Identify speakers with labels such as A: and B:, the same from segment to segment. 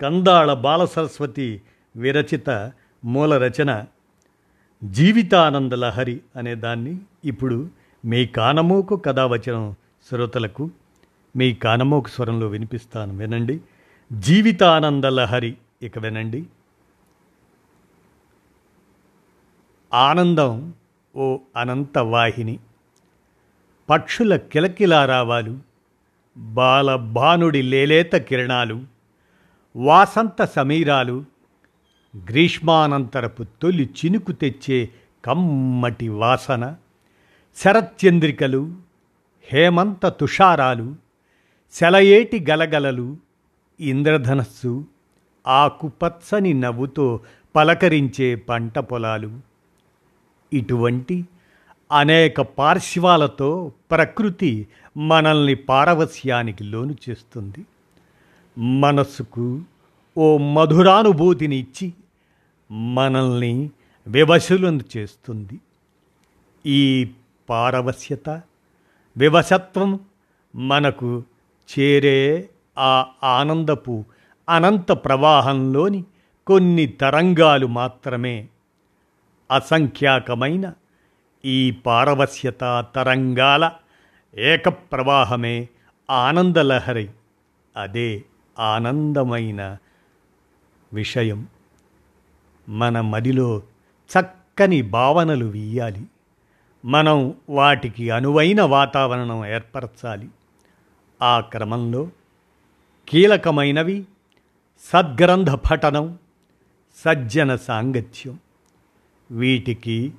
A: కందాళ బాలసరస్వతి విరచిత మూల రచన జీవితానంద లహరి అనే దాన్ని ఇప్పుడు మీ కానమోకు కథావచనం శ్రోతలకు మీ కానమోకు స్వరంలో వినిపిస్తాను వినండి. జీవితానంద లహరి ఇక వినండి. ఆనందం ఓ అనంత వాహిని పక్షుల కిలకిలారావాలు బాల భానుడి లేలేత కిరణాలు వాసంత సమీరాలు గ్రీష్మానంతరపు తొలి చినుకు తెచ్చే కమ్మటి వాసన శరత్చంద్రికలు హేమంత తుషారాలు సెలయేటి గలగలలు ఇంద్రధనస్సు ఆకుపచ్చని నవ్వుతో పలకరించే పంట పొలాలు. ఇటువంటి అనేక పార్శ్వాలతో ప్రకృతి మనల్ని పారవస్యానికి లోను చేస్తుంది. మనస్సుకు ఓ మధురానుభూతిని ఇచ్చి మనల్ని వివశులను చేస్తుంది. ఈ పారవశ్యత వివశత్వం మనకు చేరే ఆ ఆనందపు అనంత ప్రవాహంలోని కొన్ని తరంగాలు మాత్రమే. అసంఖ్యాకమైన ఈ పారవశ్యత తరంగాల ఏకప్రవాహమే ఆనందలహరి. అదే ఆనందమైన విషయం. మన మదిలో చక్కని భావనలు వీయాలి. మనం వాటికి అనువైన వాతావరణం ఏర్పరచాలి. ఆ క్రమంలో కీలకమైనవి సద్గ్రంథ పఠనం సజ్జన సాంగత్యం. వీటికి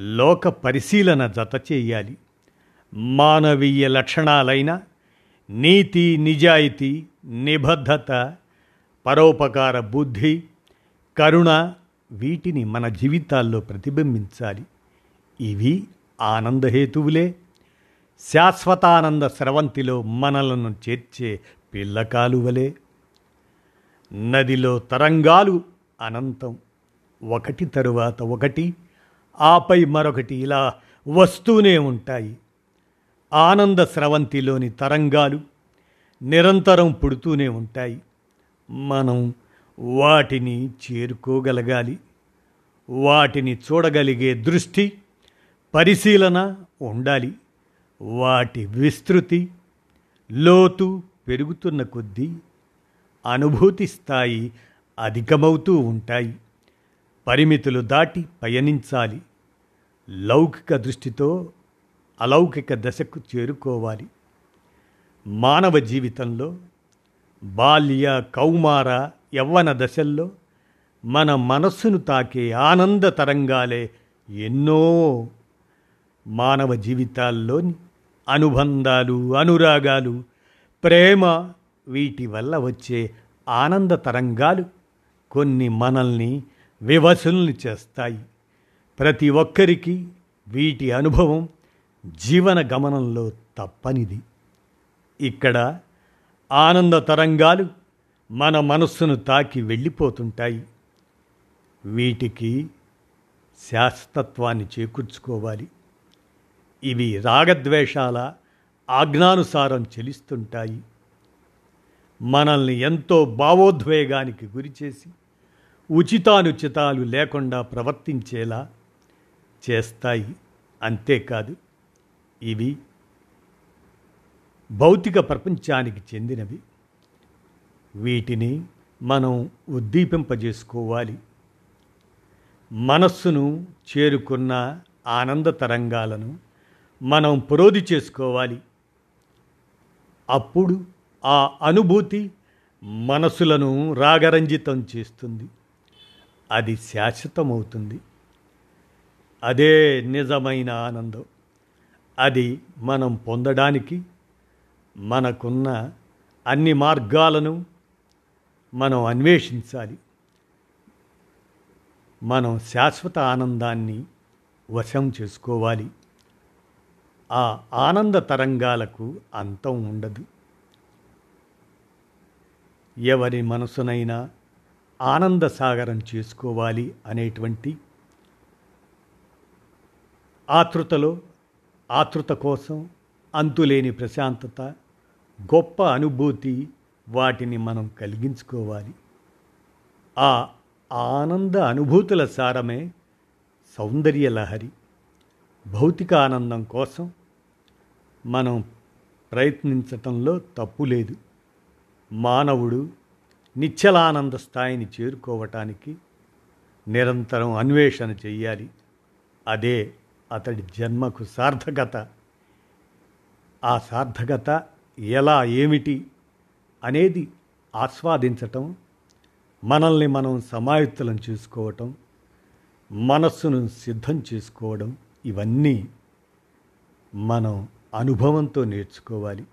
A: లోక పరిశీలన జత చేయాలి. మానవీయ లక్షణాలైన నీతి నిజాయితీ నిబద్ధత పరోపకార బుద్ధి కరుణ వీటిని మన జీవితాల్లో ప్రతిబింబించాలి. ఇవి ఆనందహేతువులే. శాశ్వతానంద స్రవంతిలో మనలను చేర్చే పిల్లకాలువలే. నదిలో తరంగాలు అనంతం. ఒకటి తరువాత ఒకటి ఆపై మరొకటి ఇలా వస్తూనే ఉంటాయి. ఆనంద స్రవంతిలోని తరంగాలు నిరంతరం పుడుతూనే ఉంటాయి. మనం వాటిని చేరుకోగలగాలి. వాటిని చూడగలిగే దృష్టి పరిశీలన ఉండాలి. వాటి విస్తృతి లోతు పెరుగుతున్న కొద్దీ అనుభూతి స్థాయి అధికమవుతూ ఉంటాయి. పరిమితులు దాటి పయనించాలి. లౌకిక దృష్టితో అలౌకిక దశకు చేరుకోవాలి. మానవ జీవితంలో బాల్య కౌమార యవ్వన దశల్లో మన మనస్సును తాకే ఆనంద తరంగాలే ఎన్నో మానవ జీవితాల్లోని అనుబంధాలు అనురాగాలు ప్రేమ వీటి వల్ల వచ్చే ఆనంద తరంగాలు కొన్ని మనల్ని వివసుల్ని చేస్తాయి. ప్రతి ఒక్కరికి వీటి అనుభవం జీవన గమనంలో తప్పనిది. ఇక్కడ ఆనంద తరంగాలు మన మనస్సును తాకి వెళ్ళిపోతుంటాయి. వీటికి శాశ్వతత్వాన్ని చేకూర్చుకోవాలి. ఇవి రాగద్వేషాల ఆజ్ఞానుసారం చెలిస్తుంటాయి. మనల్ని ఎంతో భావోద్వేగానికి గురిచేసి ఉచితానుచితాలు లేకుండా ప్రవర్తించేలా చేస్తాయి. అంతేకాదు ఇవి భౌతిక ప్రపంచానికి చెందినవి. వీటిని మనం ఉద్దీపింపజేసుకోవాలి. మనస్సును చేరుకున్న ఆనంద తరంగాలను మనం పురోధి చేసుకోవాలి. అప్పుడు ఆ అనుభూతి మనసులను రాగరంజితం చేస్తుంది. అది శాశ్వతమవుతుంది. అదే నిజమైన ఆనందం. అది మనం పొందడానికి మనకున్న అన్ని మార్గాలను మనం అన్వేషించాలి. మనం శాశ్వత ఆనందాన్ని వశం చేసుకోవాలి. ఆ ఆనంద తరంగాలకు అంతం ఉండదు. ఎవరి మనసునైనా ఆనంద సాగరం చేసుకోవాలి అనేటువంటి ఆతృతలో ఆతృత కోసం అంతులేని ప్రశాంతత గొప్ప అనుభూతి వాటిని మనం కలిగించుకోవాలి. ఆ ఆనంద అనుభూతుల సారమే సౌందర్య లహరి. భౌతిక ఆనందం కోసం మనం ప్రయత్నించటంలో తప్పు లేదు. మానవుడు నిశ్చలానంద స్థాయిని చేరుకోవటానికి నిరంతరం అన్వేషణ చెయ్యాలి. అదే అతడి జన్మకు సార్థకత. ఆ సార్థకత ఎలా ఏమిటి అనేది ఆస్వాదించటం మనల్ని మనం సమాయుత్తలం చేసుకోవటం మనస్సును సిద్ధం చేసుకోవడం ఇవన్నీ మనం అనుభవంతో నేర్చుకోవాలి.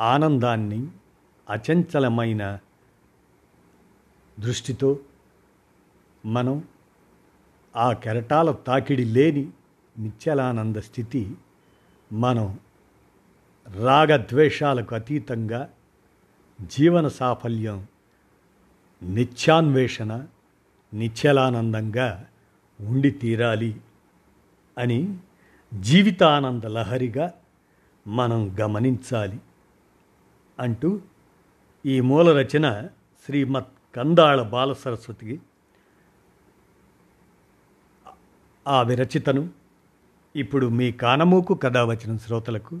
A: ఆనందాన్ని అచంచలమైన దృష్టితో మనం ఆ కెరటాల తాకిడి లేని నిత్యలానంద స్థితి మనం రాగద్వేషాలకు అతీతంగా జీవన సాఫల్యం నిత్యాన్వేషణ నిశ్చలానందంగా ఉండి తీరాలి అని జీవితానంద లహరిగా మనం గమనించాలి అంటూ ఈ మూల రచన శ్రీమత్ కందాళ బాలసరస్వతికి ఆ విరచితను. ఇప్పుడు మీ కానమూకు కథ వచ్చిన శ్రోతలకు